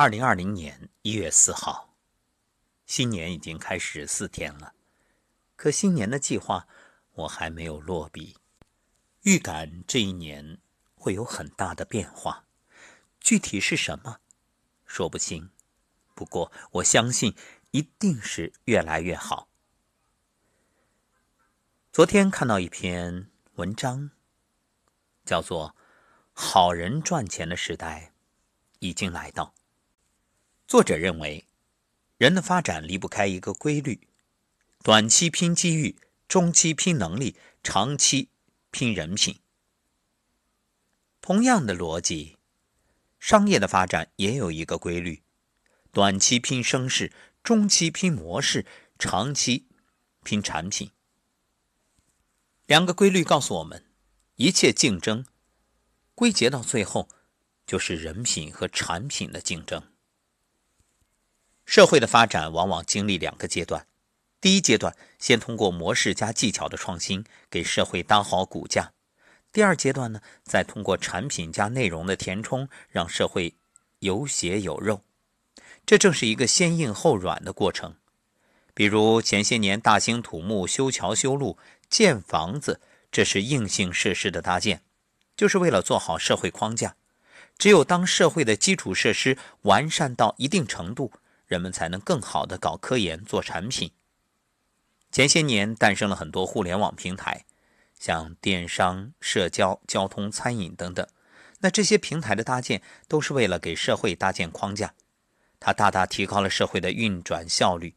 二零二零年一月四号，新年已经开始四天了，可新年的计划我还没有落笔，预感这一年会有很大的变化，具体是什么，说不清。不过我相信一定是越来越好。昨天看到一篇文章，叫做《好人赚钱的时代已经来到》。作者认为，人的发展离不开一个规律：短期拼机遇，中期拼能力，长期拼人品。同样的逻辑，商业的发展也有一个规律：短期拼声势，中期拼模式，长期拼产品。两个规律告诉我们，一切竞争归结到最后，就是人品和产品的竞争。社会的发展往往经历两个阶段，第一阶段先通过模式加技巧的创新给社会搭好骨架，第二阶段呢，再通过产品加内容的填充，让社会有血有肉。这正是一个先硬后软的过程。比如前些年大兴土木、修桥修路、建房子，这是硬性设施的搭建，就是为了做好社会框架。只有当社会的基础设施完善到一定程度，人们才能更好的搞科研、做产品。前些年诞生了很多互联网平台，像电商、社交、交通、餐饮等等。那这些平台的搭建都是为了给社会搭建框架，它大大提高了社会的运转效率，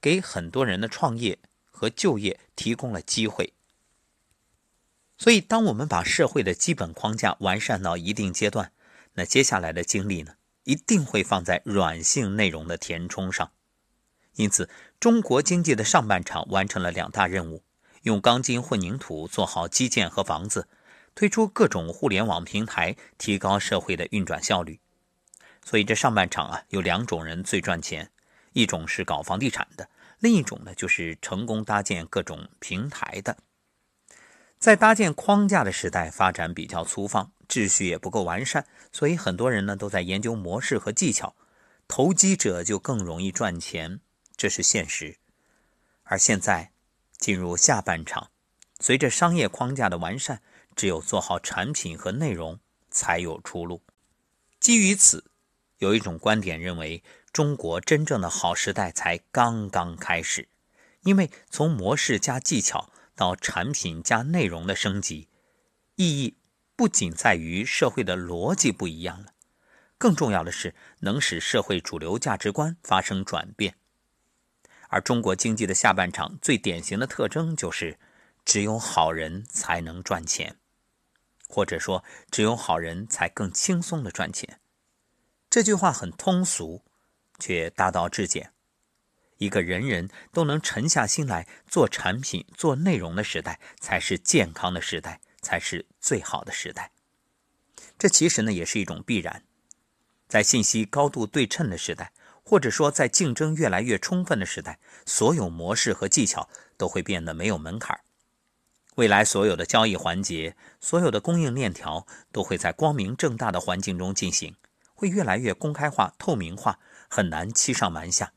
给很多人的创业和就业提供了机会。所以，当我们把社会的基本框架完善到一定阶段，那接下来的精力呢？一定会放在软性内容的填充上，因此，中国经济的上半场完成了两大任务：用钢筋混凝土做好基建和房子，推出各种互联网平台，提高社会的运转效率。所以，这上半场啊，有两种人最赚钱：一种是搞房地产的，另一种呢，就是成功搭建各种平台的。在搭建框架的时代，发展比较粗放。秩序也不够完善，所以很多人呢都在研究模式和技巧，投机者就更容易赚钱，这是现实。而现在进入下半场，随着商业框架的完善，只有做好产品和内容才有出路。基于此，有一种观点认为，中国真正的好时代才刚刚开始，因为从模式加技巧到产品加内容的升级，意义。不仅在于社会的逻辑不一样了，更重要的是能使社会主流价值观发生转变。而中国经济的下半场最典型的特征就是，只有好人才能赚钱，或者说只有好人才更轻松的赚钱。这句话很通俗，却大道至简。一个人人都能沉下心来做产品、做内容的时代，才是健康的时代。才是最好的时代。这其实呢也是一种必然。在信息高度对称的时代，或者说在竞争越来越充分的时代，所有模式和技巧都会变得没有门槛。未来所有的交易环节、所有的供应链条都会在光明正大的环境中进行，会越来越公开化、透明化，很难欺上瞒下。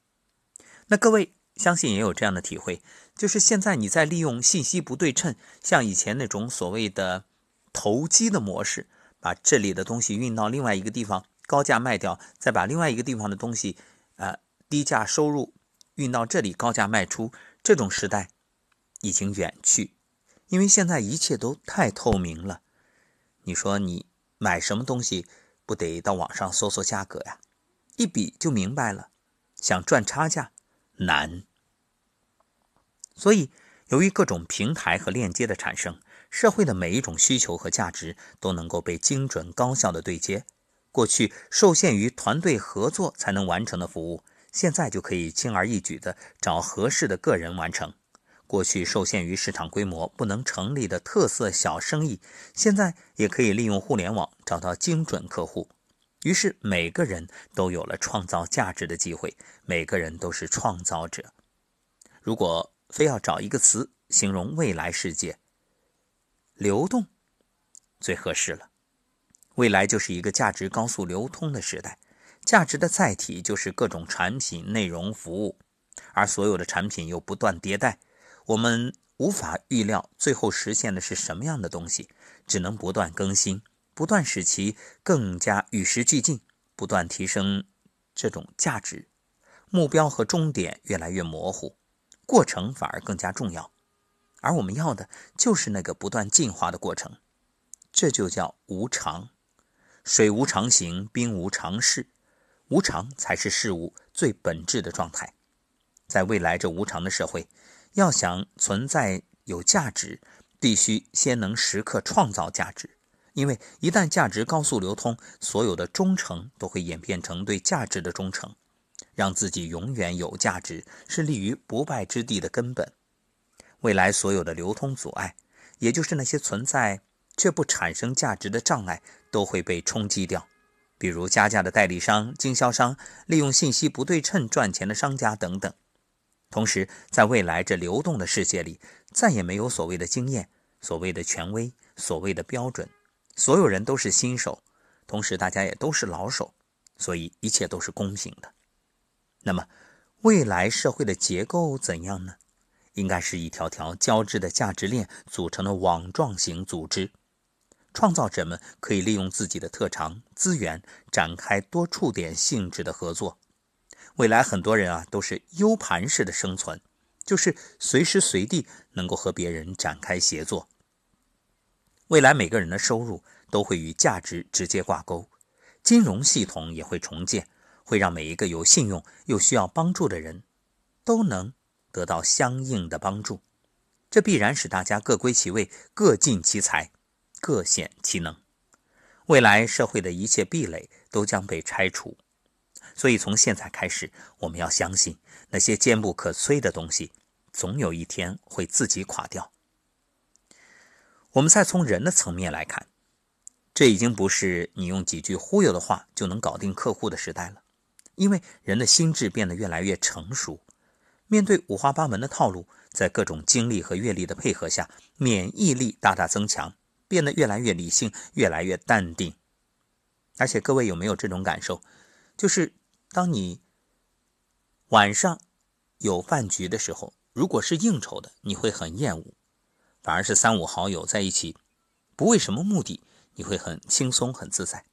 那各位。相信也有这样的体会，就是现在你在利用信息不对称，像以前那种所谓的投机的模式，把这里的东西运到另外一个地方高价卖掉，再把另外一个地方的东西，呃低价收入，运到这里高价卖出，这种时代已经远去，因为现在一切都太透明了。你说你买什么东西，不得到网上搜索价格呀？一比就明白了，想赚差价。难，所以由于各种平台和链接的产生，社会的每一种需求和价值都能够被精准高效的对接。过去受限于团队合作才能完成的服务，现在就可以轻而易举的找合适的个人完成。过去受限于市场规模不能成立的特色小生意，现在也可以利用互联网找到精准客户。于是，每个人都有了创造价值的机会，每个人都是创造者。如果非要找一个词形容未来世界，流动最合适了。未来就是一个价值高速流通的时代，价值的载体就是各种产品、内容、服务，而所有的产品又不断迭代，我们无法预料最后实现的是什么样的东西，只能不断更新，不断使其更加与时俱进，不断提升这种价值。目标和终点越来越模糊，过程反而更加重要，而我们要的就是那个不断进化的过程，这就叫无常。水无常形，兵无常势。无常才是事物最本质的状态。在未来这无常的社会，要想存在有价值，必须先能时刻创造价值。因为一旦价值高速流通，所有的忠诚都会演变成对价值的忠诚。让自己永远有价值，是立于不败之地的根本。未来所有的流通阻碍，也就是那些存在却不产生价值的障碍，都会被冲击掉。比如加价的代理商、经销商，利用信息不对称赚钱的商家等等。同时，在未来这流动的世界里，再也没有所谓的经验、所谓的权威、所谓的标准，所有人都是新手，同时大家也都是老手，所以一切都是公平的。那么，未来社会的结构怎样呢？应该是一条条交织的价值链组成的网状型组织。创造者们可以利用自己的特长资源，展开多触点性质的合作。未来很多人啊，都是 U 盘式的生存，就是随时随地能够和别人展开协作。未来每个人的收入都会与价值直接挂钩，金融系统也会重建，会让每一个有信用又需要帮助的人，都能得到相应的帮助。这必然使大家各归其位，各尽其才。各显其能，未来社会的一切壁垒都将被拆除。所以，从现在开始，我们要相信那些坚不可摧的东西，总有一天会自己垮掉。我们再从人的层面来看，这已经不是你用几句忽悠的话就能搞定客户的时代了，因为人的心智变得越来越成熟，面对五花八门的套路，在各种经历和阅历的配合下，免疫力大大增强。变得越来越理性，越来越淡定。而且各位有没有这种感受？就是当你晚上有饭局的时候，如果是应酬的，你会很厌恶；反而是三五好友在一起，不为什么目的，你会很轻松、很自在。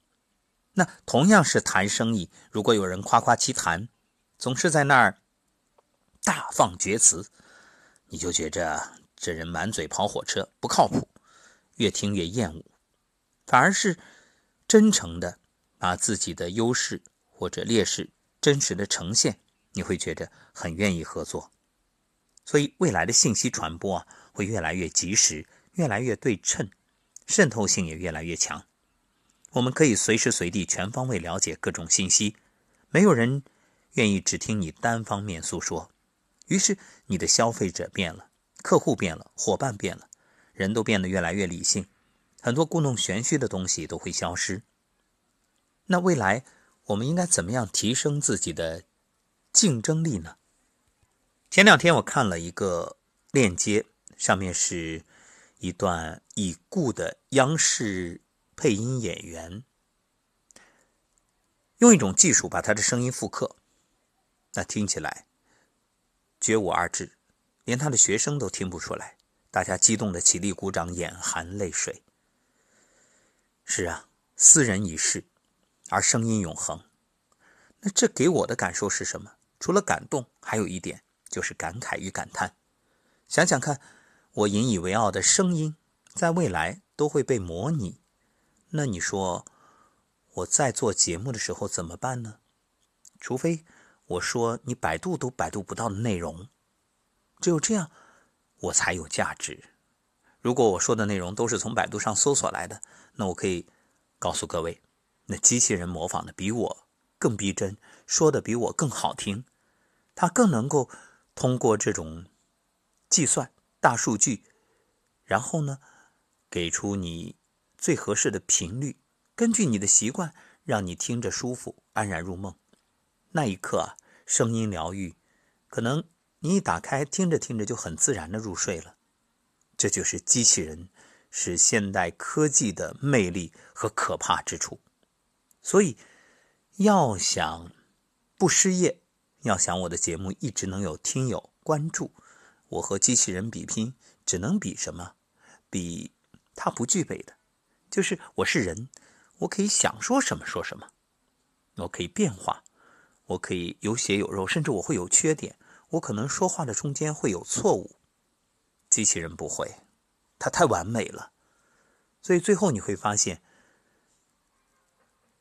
那同样是谈生意，如果有人夸夸其谈，总是在那儿大放厥词，你就觉着这人满嘴跑火车，不靠谱。越听越厌恶，反而是真诚的把自己的优势或者劣势真实的呈现，你会觉得很愿意合作。所以未来的信息传播啊，会越来越及时，越来越对称，渗透性也越来越强。我们可以随时随地全方位了解各种信息，没有人愿意只听你单方面诉说。于是你的消费者变了，客户变了，伙伴变了。人都变得越来越理性，很多故弄玄虚的东西都会消失。那未来我们应该怎么样提升自己的竞争力呢？前两天我看了一个链接，上面是一段已故的央视配音演员用一种技术把他的声音复刻，那听起来绝无二致，连他的学生都听不出来。大家激动的起立鼓掌，眼含泪水。是啊，斯人已逝，而声音永恒。那这给我的感受是什么？除了感动，还有一点就是感慨与感叹。想想看，我引以为傲的声音，在未来都会被模拟。那你说，我在做节目的时候怎么办呢？除非我说你百度都百度不到的内容，只有这样。我才有价值。如果我说的内容都是从百度上搜索来的，那我可以告诉各位，那机器人模仿的比我更逼真，说的比我更好听，它更能够通过这种计算大数据，然后呢，给出你最合适的频率，根据你的习惯，让你听着舒服，安然入梦。那一刻啊，声音疗愈，可能。你一打开，听着听着就很自然的入睡了。这就是机器人是现代科技的魅力和可怕之处。所以，要想不失业，要想我的节目一直能有听友关注，我和机器人比拼，只能比什么？比它不具备的，就是我是人，我可以想说什么说什么，我可以变化，我可以有血有肉，甚至我会有缺点，我可能说话的中间会有错误，机器人不会，它太完美了，所以最后你会发现，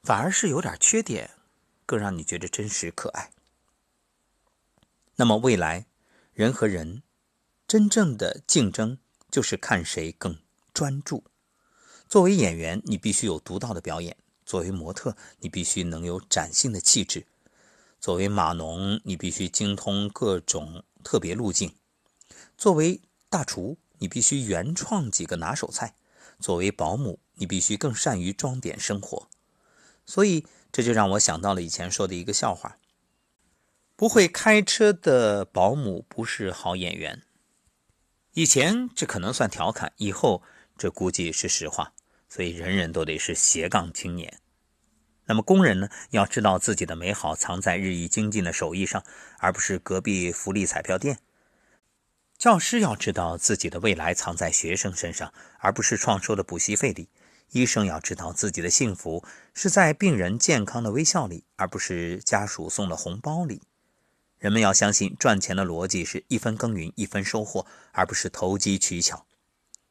反而是有点缺点，更让你觉得真实可爱。那么未来，人和人真正的竞争。就是看谁更专注。作为演员，你必须有独到的表演；作为模特，你必须能有崭新的气质；作为码农，你必须精通各种特别路径；作为大厨，你必须原创几个拿手菜；作为保姆，你必须更善于装点生活。所以，这就让我想到了以前说的一个笑话：不会开车的保姆不是好演员。以前这可能算调侃，以后这估计是实话。所以人人都得是斜杠青年。那么工人呢，要知道自己的美好藏在日益精进的手艺上，而不是隔壁福利彩票店。教师要知道自己的未来藏在学生身上，而不是创收的补习费里。医生要知道自己的幸福是在病人健康的微笑里，而不是家属送的红包里。人们要相信，赚钱的逻辑是一分耕耘一分收获，而不是投机取巧。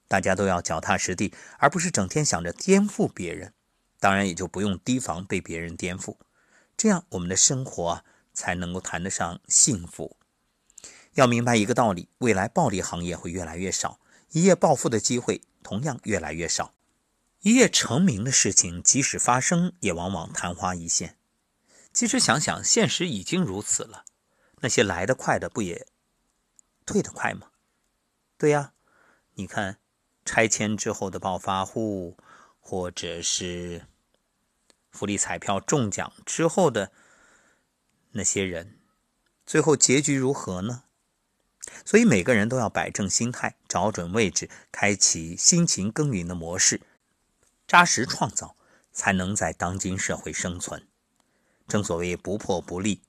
大家都要脚踏实地，而不是整天想着颠覆别人。当然，也就不用提防被别人颠覆。这样，我们的生活才能够谈得上幸福。要明白一个道理：未来暴利行业会越来越少，一夜暴富的机会同样越来越少。一夜成名的事情，即使发生，也往往昙花一现。其实想想，现实已经如此了。那些来得快的不也退得快吗？对呀，你看拆迁之后的暴发户，或者是福利彩票中奖之后的那些人，最后结局如何呢？所以每个人都要摆正心态，找准位置，开启辛勤耕耘的模式，扎实创造，才能在当今社会生存。正所谓不破不立。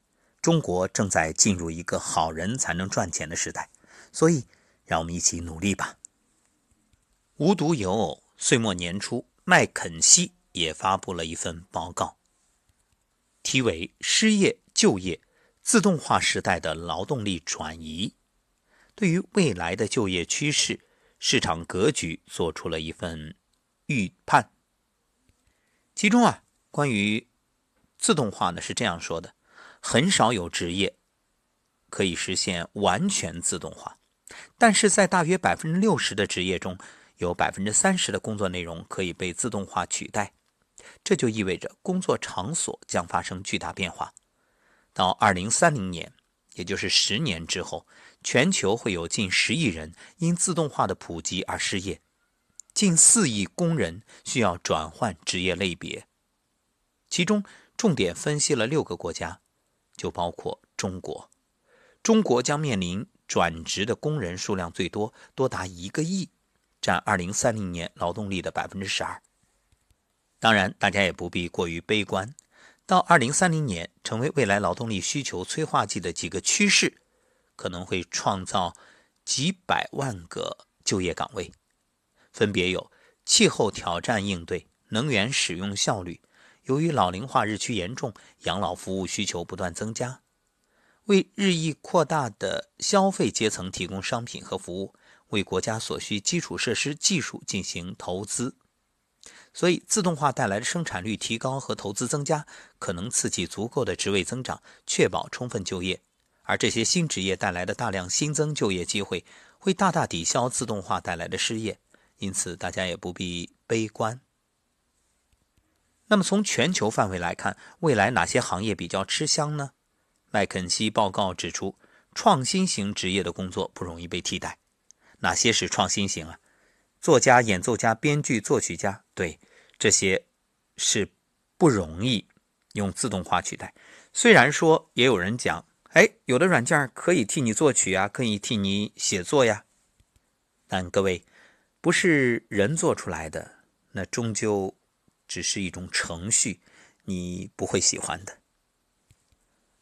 中国正在进入一个好人才能赚钱的时代，所以让我们一起努力吧。无独有偶，岁末年初，麦肯锡也发布了一份报告，题为《失业就业自动化时代的劳动力转移》，对于未来的就业趋势、市场格局做出了一份预判。其中啊，关于自动化呢，是这样说的。很少有职业可以实现完全自动化，但是在大约百分之六十的职业中，有百分之三十的工作内容可以被自动化取代。这就意味着工作场所将发生巨大变化。到二零三零年，也就是十年之后，全球会有近十亿人因自动化的普及而失业，近四亿工人需要转换职业类别。其中重点分析了六个国家。就包括中国，中国将面临转职的工人数量最多，多达一个亿，占二零三零年劳动力的百分之十二。当然，大家也不必过于悲观。到二零三零年，成为未来劳动力需求催化剂的几个趋势，可能会创造几百万个就业岗位，分别有气候挑战应对、能源使用效率。由于老龄化日趋严重，养老服务需求不断增加，为日益扩大的消费阶层提供商品和服务，为国家所需基础设施技术进行投资。所以，自动化带来的生产率提高和投资增加，可能刺激足够的职位增长，确保充分就业。而这些新职业带来的大量新增就业机会，会大大抵消自动化带来的失业。因此，大家也不必悲观。那么从全球范围来看，未来哪些行业比较吃香呢？麦肯锡报告指出，创新型职业的工作不容易被替代。哪些是创新型啊？作家、演奏家、编剧、作曲家，对，这些是不容易用自动化取代。虽然说也有人讲，哎，有的软件可以替你作曲啊，可以替你写作呀，但各位，不是人做出来的，那终究。只是一种程序，你不会喜欢的。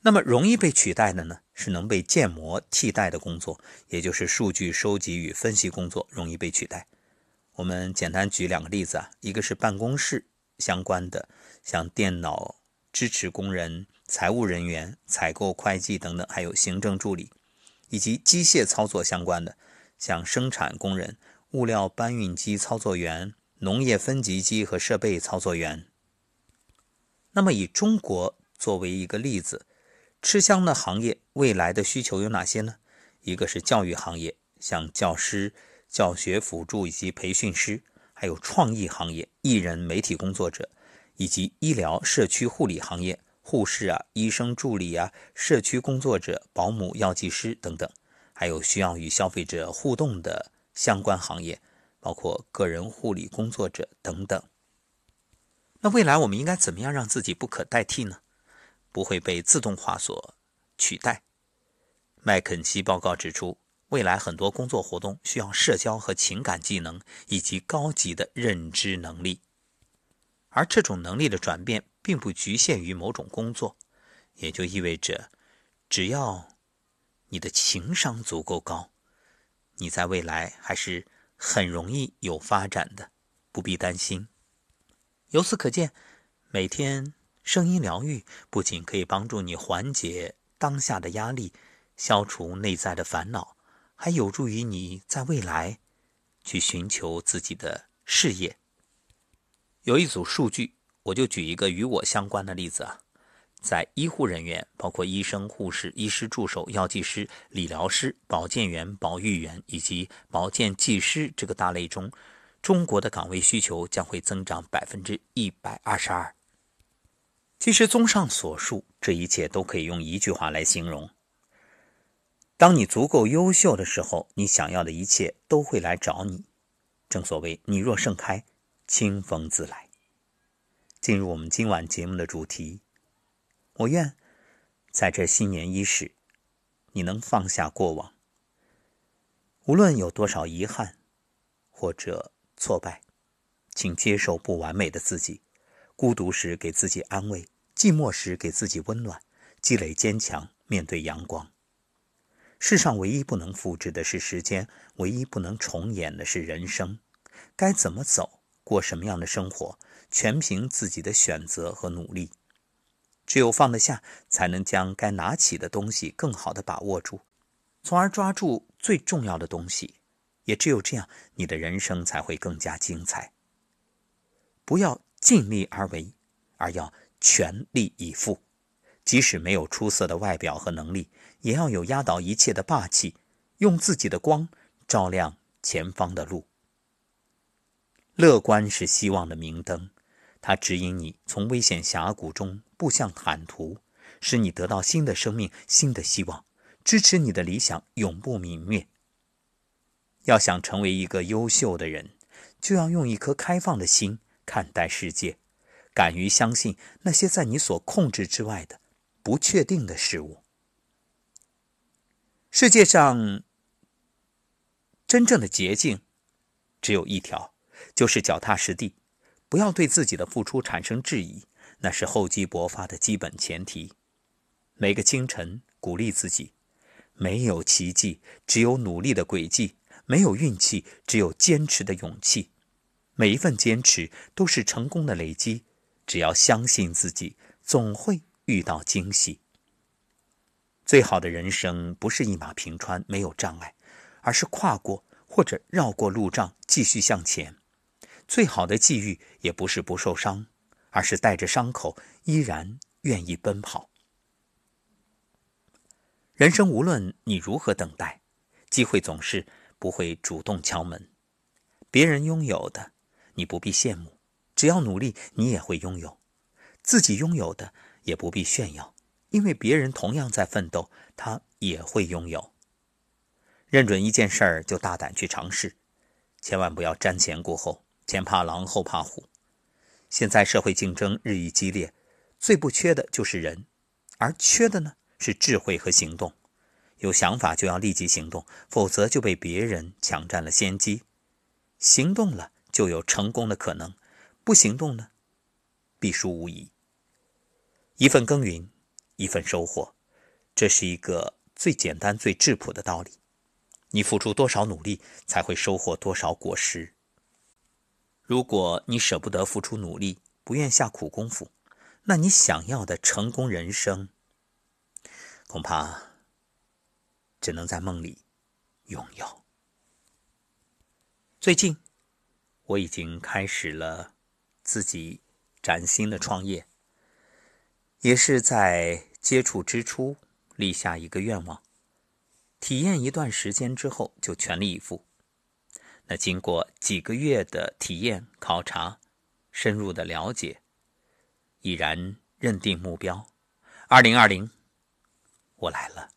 那么容易被取代的呢，是能被建模替代的工作，也就是数据收集与分析工作容易被取代。我们简单举两个例子啊，一个是办公室相关的，像电脑支持工人、财务人员、采购、会计等等，还有行政助理，以及机械操作相关的，像生产工人、物料搬运机操作员、农业分级机和设备操作员。那么以中国作为一个例子，吃香的行业未来的需求有哪些呢？一个是教育行业，像教师。教学辅助以及培训师，还有创意行业、艺人、媒体工作者，以及医疗社区护理行业，护士啊、医生助理啊、社区工作者、保姆、药剂师等等，还有需要与消费者互动的相关行业，包括个人护理工作者等等。那未来我们应该怎么样让自己不可代替呢？不会被自动化所取代？麦肯锡报告指出。未来很多工作活动需要社交和情感技能以及高级的认知能力，而这种能力的转变并不局限于某种工作，也就意味着，只要你的情商足够高，你在未来还是很容易有发展的，不必担心。由此可见，每天声音疗愈不仅可以帮助你缓解当下的压力，消除内在的烦恼。还有助于你在未来去寻求自己的事业。有一组数据，我就举一个与我相关的例子啊，在医护人员，包括医生、护士、医师助手、药剂师、理疗师、保健员、保育员以及保健技师这个大类中，中国的岗位需求将会增长百分之一百二十二。其实，综上所述，这一切都可以用一句话来形容。当你足够优秀的时候，你想要的一切都会来找你。正所谓“你若盛开，清风自来”。进入我们今晚节目的主题，我愿在这新年伊始，你能放下过往。无论有多少遗憾或者挫败，请接受不完美的自己。孤独时给自己安慰，寂寞时给自己温暖，积累坚强，面对阳光。世上唯一不能复制的是时间，唯一不能重演的是人生。该怎么走，过什么样的生活，全凭自己的选择和努力。只有放得下，才能将该拿起的东西更好的把握住，从而抓住最重要的东西。也只有这样，你的人生才会更加精彩。不要尽力而为，而要全力以赴。即使没有出色的外表和能力，也要有压倒一切的霸气，用自己的光照亮前方的路。乐观是希望的明灯，它指引你从危险峡谷中步向坦途，使你得到新的生命、新的希望，支持你的理想永不泯灭。要想成为一个优秀的人，就要用一颗开放的心看待世界，敢于相信那些在你所控制之外的。不确定的事物。世界上真正的捷径只有一条，就是脚踏实地，不要对自己的付出产生质疑，那是厚积薄发的基本前提。每个清晨鼓励自己，没有奇迹，只有努力的轨迹；没有运气，只有坚持的勇气。每一份坚持都是成功的累积。只要相信自己，总会。遇到惊喜，最好的人生不是一马平川没有障碍，而是跨过或者绕过路障继续向前。最好的际遇也不是不受伤，而是带着伤口依然愿意奔跑。人生无论你如何等待，机会总是不会主动敲门。别人拥有的，你不必羡慕，只要努力，你也会拥有。自己拥有的。也不必炫耀，因为别人同样在奋斗，他也会拥有。认准一件事儿就大胆去尝试，千万不要瞻前顾后，前怕狼后怕虎。现在社会竞争日益激烈，最不缺的就是人，而缺的呢是智慧和行动。有想法就要立即行动，否则就被别人抢占了先机。行动了就有成功的可能，不行动呢，必输无疑。一份耕耘，一份收获，这是一个最简单、最质朴的道理。你付出多少努力，才会收获多少果实。如果你舍不得付出努力，不愿下苦功夫，那你想要的成功人生，恐怕只能在梦里拥有。最近，我已经开始了自己崭新的创业，也是在接触之初立下一个愿望，体验一段时间之后就全力以赴。那经过几个月的体验考察，深入的了解，已然认定目标。二零二零，我来了。